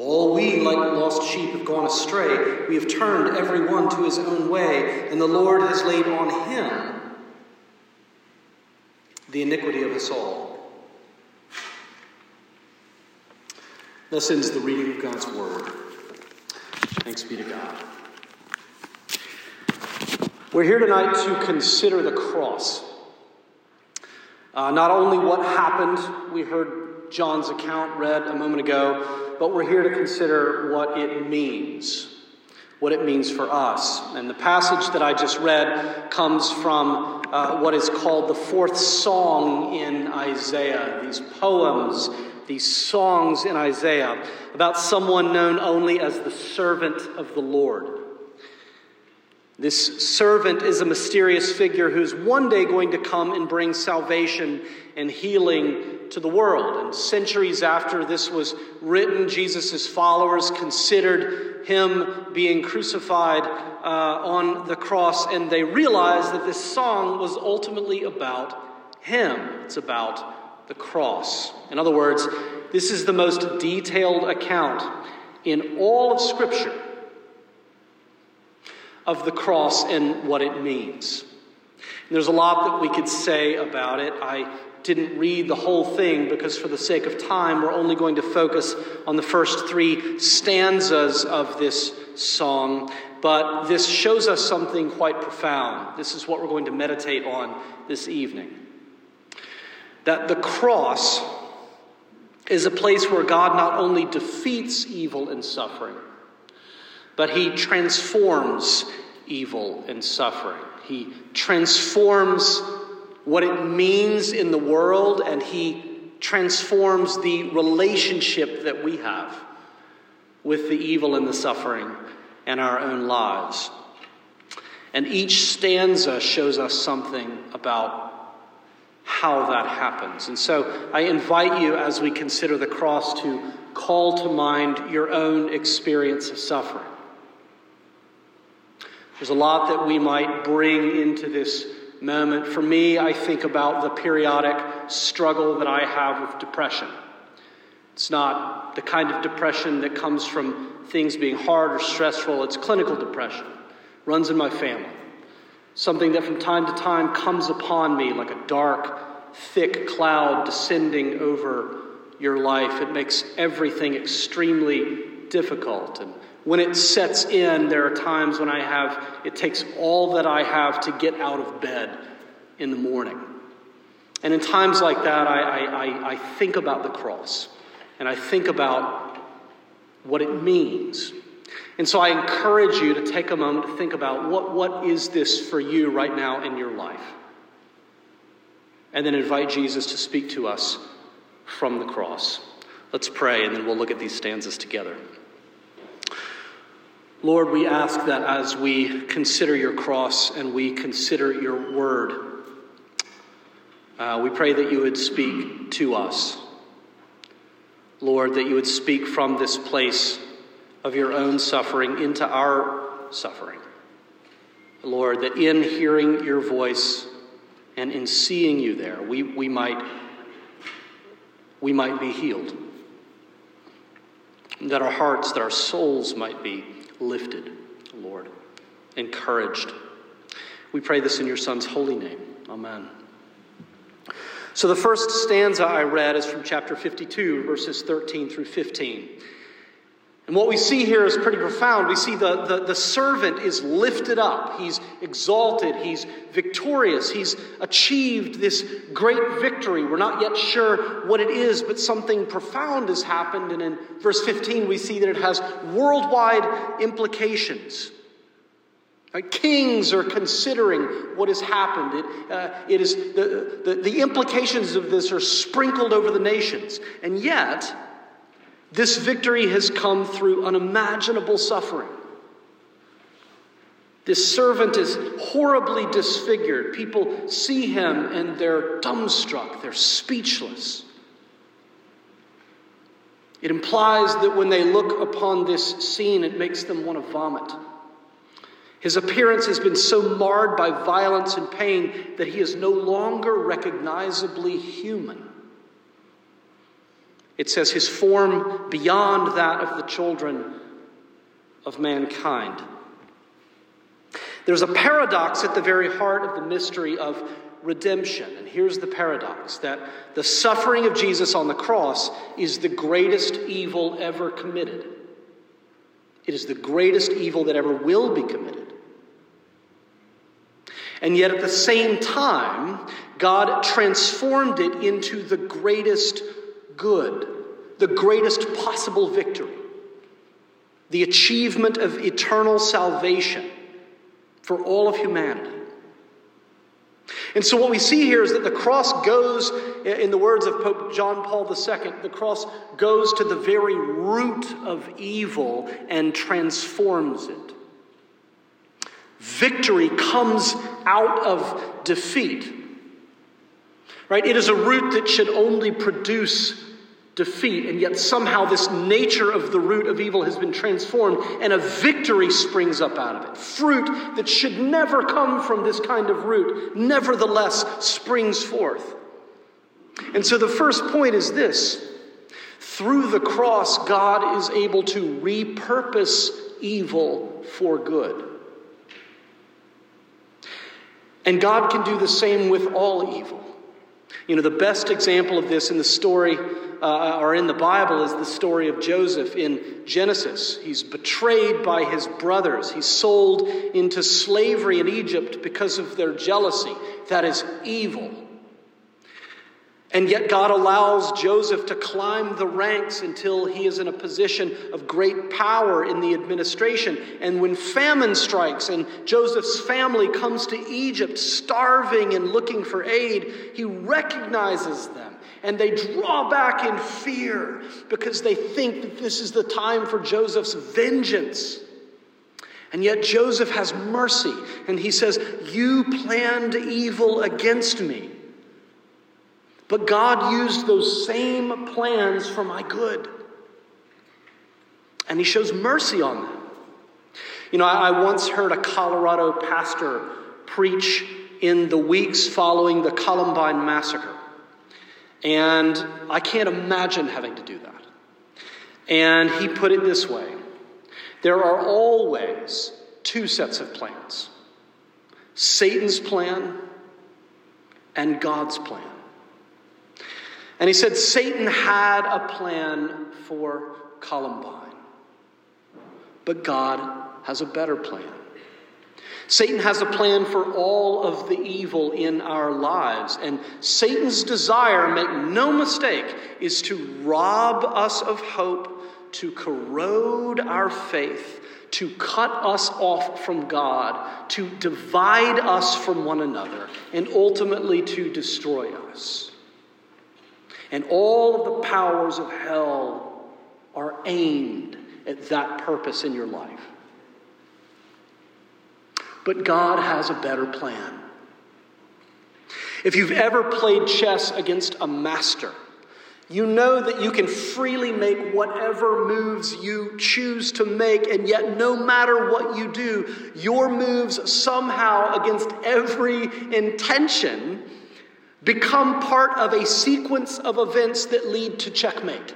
All we, like lost sheep, have gone astray. We have turned every one to his own way, and the Lord has laid on him the iniquity of us all. Thus ends the reading of God's word. Thanks be to God. We're here tonight to consider the cross. Uh, not only what happened, we heard John's account read a moment ago, but we're here to consider what it means, what it means for us. And the passage that I just read comes from uh, what is called the fourth song in Isaiah, these poems, these songs in Isaiah about someone known only as the servant of the Lord. This servant is a mysterious figure who's one day going to come and bring salvation and healing to the world. And centuries after this was written, Jesus' followers considered him being crucified uh, on the cross, and they realized that this song was ultimately about him. It's about the cross. In other words, this is the most detailed account in all of Scripture of the cross and what it means. And there's a lot that we could say about it. I didn't read the whole thing because, for the sake of time, we're only going to focus on the first three stanzas of this song. But this shows us something quite profound. This is what we're going to meditate on this evening. That the cross is a place where God not only defeats evil and suffering, but he transforms evil and suffering. He transforms what it means in the world and he transforms the relationship that we have with the evil and the suffering and our own lives. And each stanza shows us something about how that happens. And so I invite you, as we consider the cross, to call to mind your own experience of suffering. There's a lot that we might bring into this moment. For me, I think about the periodic struggle that I have with depression. It's not the kind of depression that comes from things being hard or stressful, it's clinical depression. Runs in my family. Something that from time to time comes upon me like a dark, thick cloud descending over your life. It makes everything extremely difficult. And when it sets in, there are times when I have, it takes all that I have to get out of bed in the morning. And in times like that, I, I, I, think about the cross and I think about what it means. And so I encourage you to take a moment to think about what, what is this for you right now in your life? And then invite Jesus to speak to us from the cross. Let's pray, and then we'll look at these stanzas together. Lord, we ask that as we consider your cross and we consider your word, uh, we pray that you would speak to us. Lord, that you would speak from this place of your own suffering into our suffering. Lord, that in hearing your voice and in seeing you there, we, we, might, we might be healed. That our hearts, that our souls might be lifted, Lord, encouraged. We pray this in your Son's holy name. Amen. So, the first stanza I read is from chapter 52, verses 13 through 15. And what we see here is pretty profound. We see the, the, the, servant is lifted up, he's exalted, he's victorious, he's achieved this great victory. We're not yet sure what it is, but something profound has happened. And in verse 15, we see that it has worldwide implications. Kings are considering what has happened. It, uh, it is the, the, the implications of this are sprinkled over the nations. And yet, this victory has come through unimaginable suffering. This servant is horribly disfigured. People see him and they're dumbstruck, they're speechless. It implies that when they look upon this scene, it makes them want to vomit. His appearance has been so marred by violence and pain that he is no longer recognizably human. It says his form beyond that of the children of mankind. There's a paradox at the very heart of the mystery of redemption. And here's the paradox that the suffering of Jesus on the cross is the greatest evil ever committed. It is the greatest evil that ever will be committed. And yet, at the same time, God transformed it into the greatest good, the greatest possible victory, the achievement of eternal salvation for all of humanity. And so, what we see here is that the cross goes, in the words of Pope John Paul II, the cross goes to the very root of evil and transforms it. Victory comes out of defeat. Right? It is a root that should only produce defeat, and yet somehow this nature of the root of evil has been transformed, and a victory springs up out of it. Fruit that should never come from this kind of root, nevertheless springs forth. And so the first point is this through the cross, God is able to repurpose evil for good. And God can do the same with all evil. You know, the best example of this in the story uh, or in the Bible is the story of Joseph in Genesis. He's betrayed by his brothers, he's sold into slavery in Egypt because of their jealousy. That is evil. And yet, God allows Joseph to climb the ranks until he is in a position of great power in the administration. And when famine strikes and Joseph's family comes to Egypt starving and looking for aid, he recognizes them and they draw back in fear because they think that this is the time for Joseph's vengeance. And yet Joseph has mercy and he says, You planned evil against me. But God used those same plans for my good. And he shows mercy on them. You know, I, I once heard a Colorado pastor preach in the weeks following the Columbine massacre. And I can't imagine having to do that. And he put it this way there are always two sets of plans Satan's plan and God's plan. And he said Satan had a plan for Columbine, but God has a better plan. Satan has a plan for all of the evil in our lives. And Satan's desire, make no mistake, is to rob us of hope, to corrode our faith, to cut us off from God, to divide us from one another, and ultimately to destroy us. And all of the powers of hell are aimed at that purpose in your life. But God has a better plan. If you've ever played chess against a master, you know that you can freely make whatever moves you choose to make, and yet, no matter what you do, your moves somehow, against every intention, become part of a sequence of events that lead to checkmate.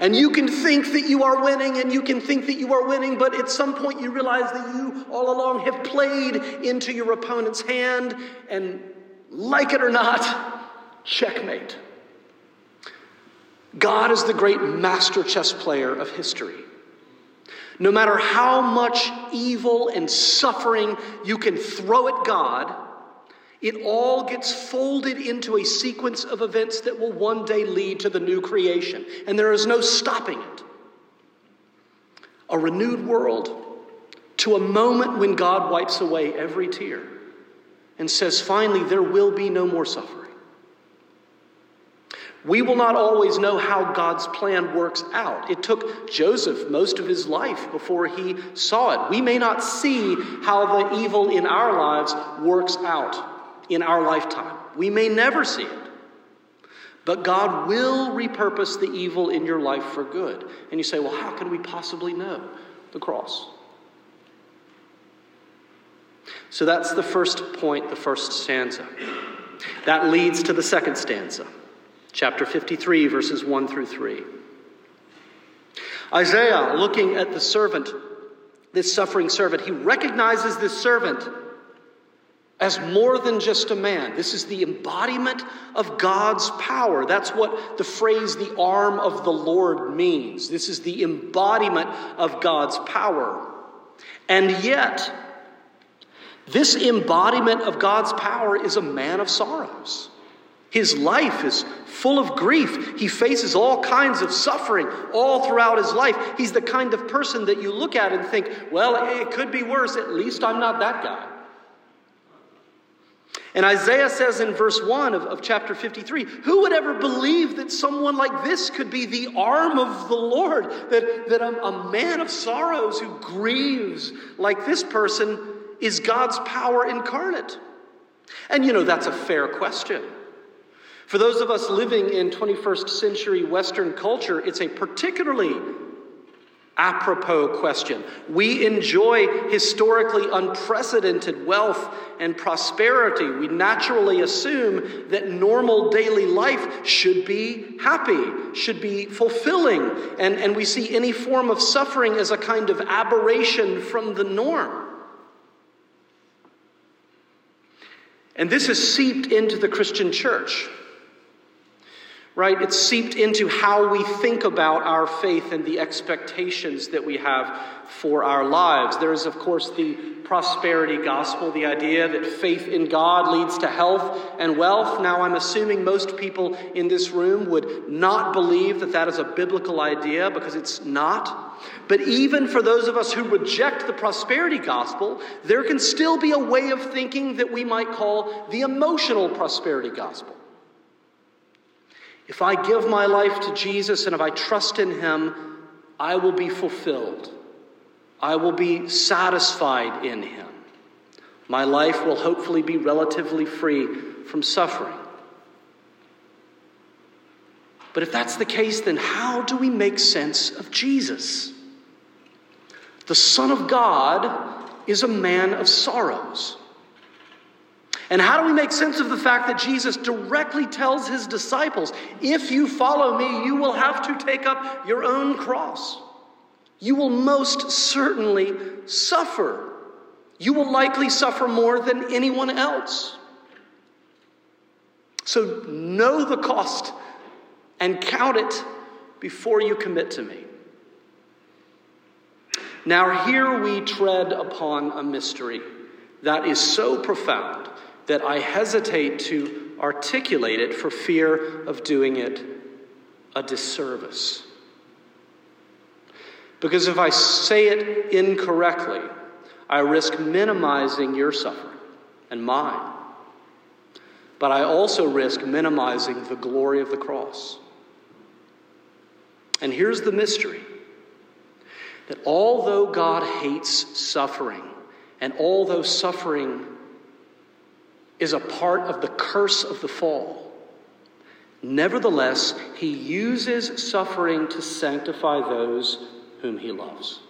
And you can think that you are winning and you can think that you are winning, but at some point you realize that you all along have played into your opponent's hand, and like it or not, checkmate. God is the great master chess player of history. No matter how much evil and suffering you can throw at God, it all gets folded into a sequence of events that will one day lead to the new creation, and there is no stopping it. A renewed world to a moment when God wipes away every tear and says, finally, there will be no more suffering. We will not always know how God's plan works out. It took Joseph most of his life before he saw it. We may not see how the evil in our lives works out in our lifetime. We may never see it. But God will repurpose the evil in your life for good. And you say, well, how can we possibly know the cross? So that's the first point, the first stanza. That leads to the second stanza chapter 53, verses 1 through 3. Isaiah, looking at the servant, this suffering servant, he recognizes this servant as more than just a man. This is the embodiment of God's power. That's what the phrase the arm of the Lord means. This is the embodiment of God's power. And yet, this embodiment of God's power is a man of sorrows. His life is full of grief. He faces all kinds of suffering all throughout his life. He's the kind of person that you look at and think, well, it could be worse. At least I'm not that guy. And Isaiah says in verse 1 of, of chapter 53 who would ever believe that someone like this could be the arm of the Lord? That, that a, a man of sorrows who grieves like this person is God's power incarnate? And you know, that's a fair question. For those of us living in 21st century Western culture, it's a particularly apropos question. We enjoy historically unprecedented wealth and prosperity. We naturally assume that normal daily life should be happy, should be fulfilling, and, and we see any form of suffering as a kind of aberration from the norm. And this has seeped into the Christian church right? It's seeped into how we think about our faith and the expectations that we have for our lives. There is, of course, the prosperity gospel, the idea that faith in God leads to health and wealth. Now, I'm assuming most people in this room would not believe that that is a biblical idea because it's not. But even for those of us who reject the prosperity gospel, there can still be a way of thinking that we might call the emotional prosperity gospel. If I give my life to Jesus and if I trust in Him, I will be fulfilled. I will be satisfied in Him. My life will hopefully be relatively free from suffering. But if that's the case, then how do we make sense of Jesus? The Son of God is a man of sorrows. And how do we make sense of the fact that Jesus directly tells his disciples, if you follow me, you will have to take up your own cross? You will most certainly suffer. You will likely suffer more than anyone else. So know the cost and count it before you commit to me. Now, here we tread upon a mystery that is so profound that I hesitate to articulate it for fear of doing it a disservice. Because if I say it incorrectly, I risk minimizing your suffering and mine. But I also risk minimizing the glory of the cross. And here's the mystery that although God hates suffering, and although suffering is a part of the curse of the fall. Nevertheless, he uses suffering to sanctify those whom he loves.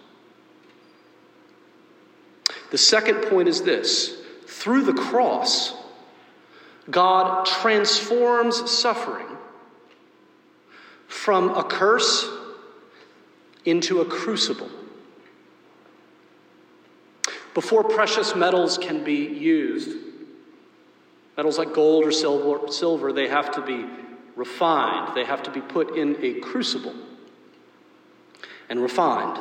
The second point is this through the cross, God transforms suffering from a curse into a crucible. Before precious metals can be used, Metals like gold or silver, silver, they have to be refined. They have to be put in a crucible and refined.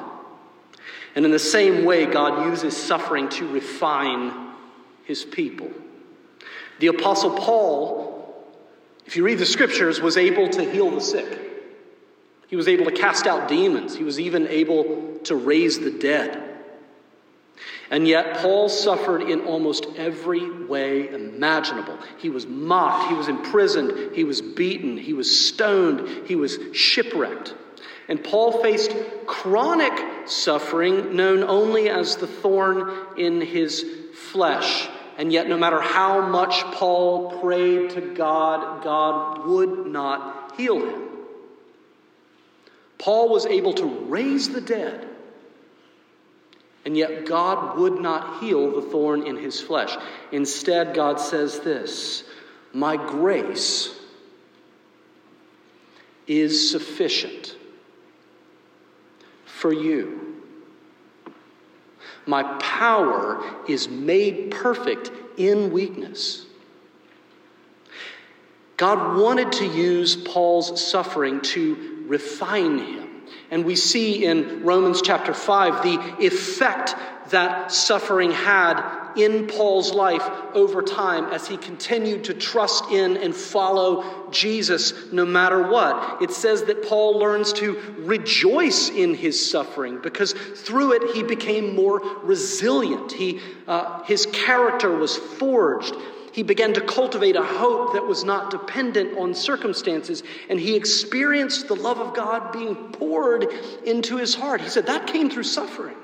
And in the same way, God uses suffering to refine his people. The Apostle Paul, if you read the scriptures, was able to heal the sick. He was able to cast out demons. He was even able to raise the dead. And yet, Paul suffered in almost every way imaginable. He was mocked, he was imprisoned, he was beaten, he was stoned, he was shipwrecked. And Paul faced chronic suffering known only as the thorn in his flesh. And yet, no matter how much Paul prayed to God, God would not heal him. Paul was able to raise the dead, and yet God would not heal the thorn in his flesh. Instead, God says this My grace is sufficient for you. My power is made perfect in weakness. God wanted to use Paul's suffering to refine him. And we see in Romans chapter 5 the effect that suffering had in Paul's life over time as he continued to trust in and follow Jesus no matter what. It says that Paul learns to rejoice in his suffering because through it he became more resilient. He, uh, his character was forged. He began to cultivate a hope that was not dependent on circumstances, and he experienced the love of God being poured into his heart. He said, That came through suffering.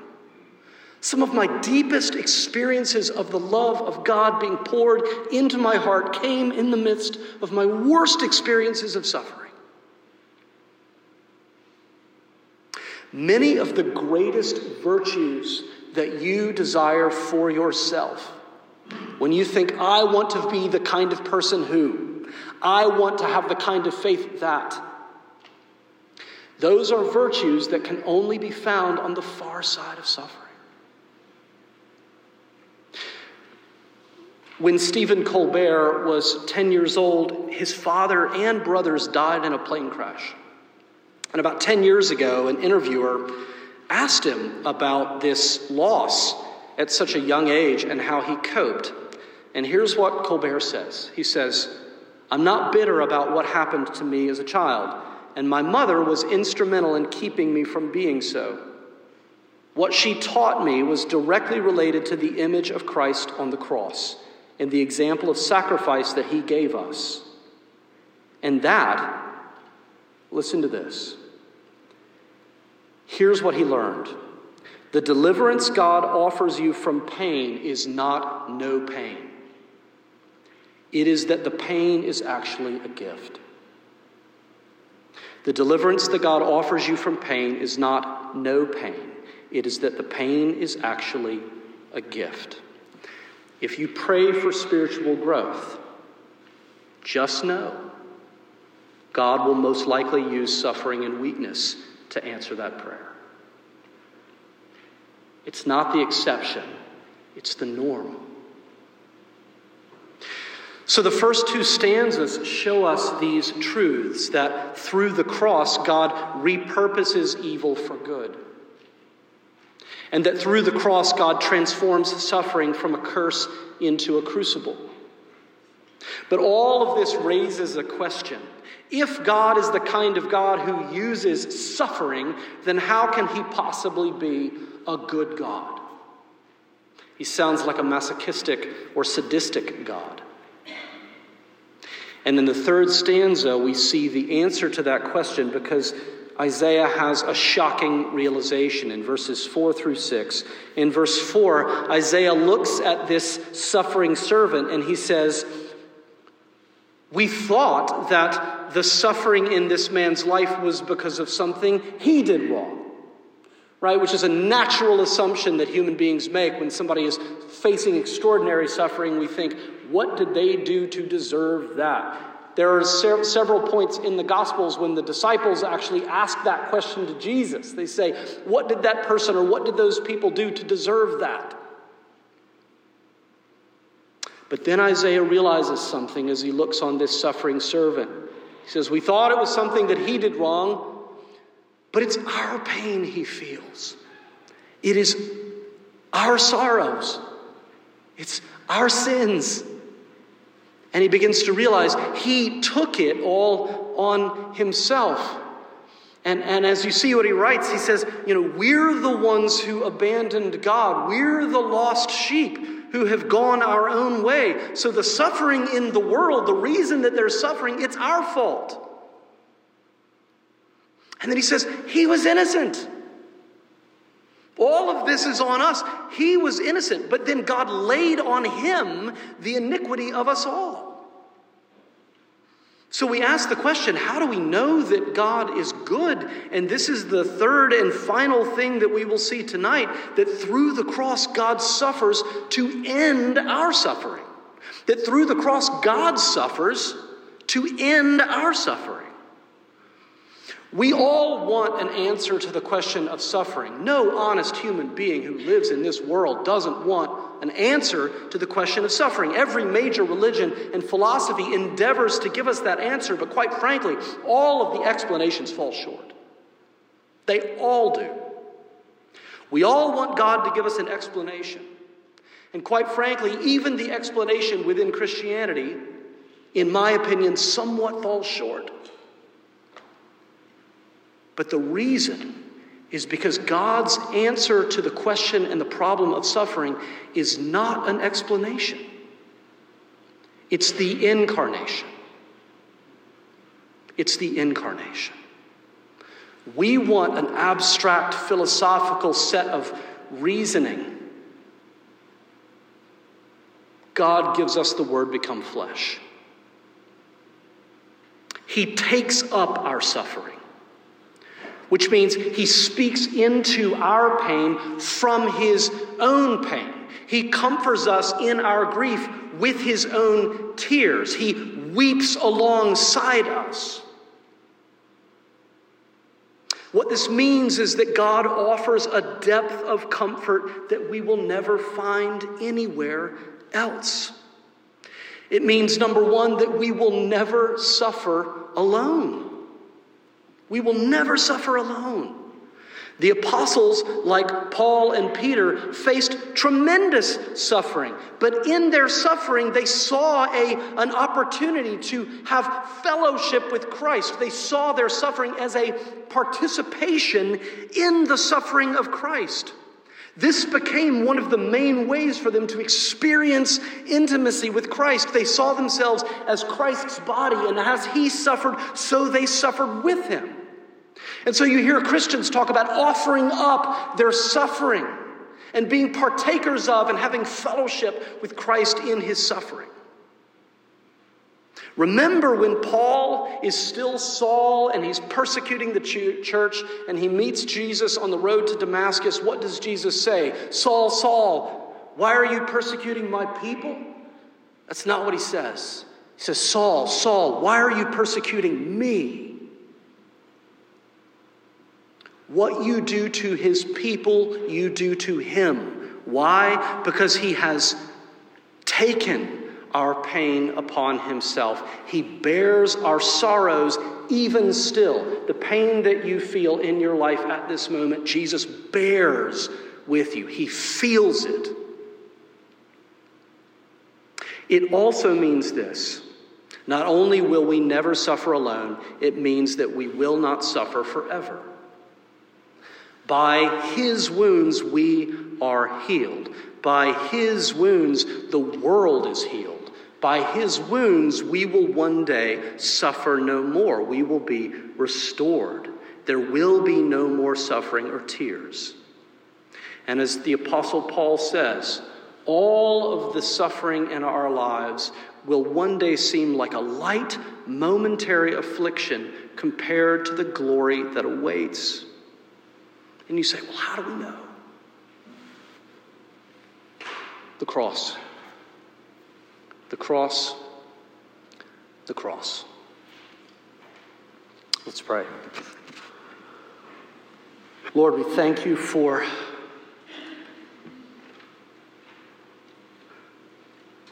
Some of my deepest experiences of the love of God being poured into my heart came in the midst of my worst experiences of suffering. Many of the greatest virtues that you desire for yourself when you think, I want to be the kind of person who, I want to have the kind of faith that, those are virtues that can only be found on the far side of suffering. When Stephen Colbert was 10 years old, his father and brothers died in a plane crash. And about 10 years ago, an interviewer asked him about this loss at such a young age and how he coped. And here's what Colbert says He says, I'm not bitter about what happened to me as a child, and my mother was instrumental in keeping me from being so. What she taught me was directly related to the image of Christ on the cross and the example of sacrifice that he gave us. And that, listen to this. Here's what he learned the deliverance God offers you from pain is not no pain, it is that the pain is actually a gift. The deliverance that God offers you from pain is not no pain, it is that the pain is actually a gift. If you pray for spiritual growth, just know God will most likely use suffering and weakness to answer that prayer. It's not the exception, it's the norm. So, the first two stanzas show us these truths that through the cross, God repurposes evil for good. And that through the cross, God transforms suffering from a curse into a crucible. But all of this raises a question. If God is the kind of God who uses suffering, then how can he possibly be a good God. He sounds like a masochistic or sadistic God. And in the third stanza, we see the answer to that question because Isaiah has a shocking realization in verses 4 through 6. In verse 4, Isaiah looks at this suffering servant and he says, We thought that the suffering in this man's life was because of something he did wrong right? Which is a natural assumption that human beings make when somebody is facing extraordinary suffering. We think, what did they do to deserve that? There are se- several points in the Gospels when the disciples actually ask that question to Jesus. They say, What did that person or what did those people do to deserve that? But then Isaiah realizes something as he looks on this suffering servant. He says, We thought it was something that he did wrong, but it's our pain he feels. It is our sorrows, it's our sins. And he begins to realize he took it all on himself. And, and as you see what he writes, he says, You know, we're the ones who abandoned God. We're the lost sheep who have gone our own way. So the suffering in the world, the reason that there's suffering, it's our fault. And then he says, He was innocent. All of this is on us. He was innocent, but then God laid on him the iniquity of us all. So we ask the question how do we know that God is good? And this is the third and final thing that we will see tonight that through the cross, God suffers to end our suffering. That through the cross, God suffers to end our suffering. We all want an answer to the question of suffering. No honest human being who lives in this world doesn't want an answer to the question of suffering. Every major religion and philosophy endeavors to give us that answer, but quite frankly, all of the explanations fall short. They all do. We all want God to give us an explanation. And quite frankly, even the explanation within Christianity, in my opinion, somewhat falls short. But the reason is because God's answer to the question and the problem of suffering is not an explanation, it's the incarnation. It's the incarnation. We want an abstract philosophical set of reasoning. God gives us the word become flesh. He takes up our suffering which means he speaks into our pain from his own pain. He comforts us in our grief with his own tears. He weeps alongside us. What this means is that God offers a depth of comfort that we will never find anywhere else. It means, number one, that we will never suffer alone. We will never suffer alone. The apostles, like Paul and Peter, faced tremendous suffering, but in their suffering, they saw a, an opportunity to have fellowship with Christ. They saw their suffering as a participation in the suffering of Christ. This became one of the main ways for them to experience intimacy with Christ. They saw themselves as Christ's body, and as he suffered, so they suffered with him. And so you hear Christians talk about offering up their suffering and being partakers of and having fellowship with Christ in his suffering. Remember when Paul is still Saul and he's persecuting the church and he meets Jesus on the road to Damascus, what does Jesus say? Saul, Saul, why are you persecuting my people? That's not what he says. He says, Saul, Saul, why are you persecuting me? What you do to his people, you do to him. Why? Because he has taken our pain upon himself. He bears our sorrows even still. The pain that you feel in your life at this moment, Jesus bears with you, he feels it. It also means this. Not only will we never suffer alone, it means that we will not suffer forever. By his wounds we are healed. By his wounds the world is healed. By his wounds we will one day suffer no more. We will be restored. There will be no more suffering or tears. And as the Apostle Paul says, all of the suffering in our lives will one day seem like a light, momentary affliction compared to the glory that awaits. And you say, well, how do we know? The cross. The cross. The cross. Let's pray. Lord, we thank you for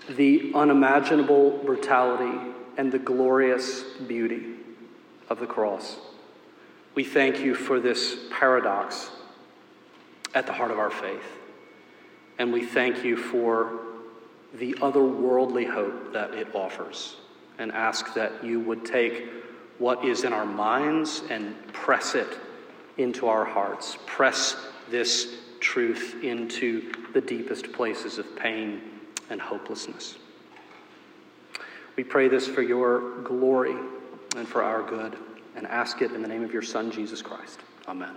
the unimaginable brutality and the glorious beauty of the cross. We thank you for this paradox at the heart of our faith. And we thank you for the otherworldly hope that it offers and ask that you would take what is in our minds and press it into our hearts. Press this truth into the deepest places of pain and hopelessness. We pray this for your glory and for our good, and ask it in the name of your Son, Jesus Christ. Amen.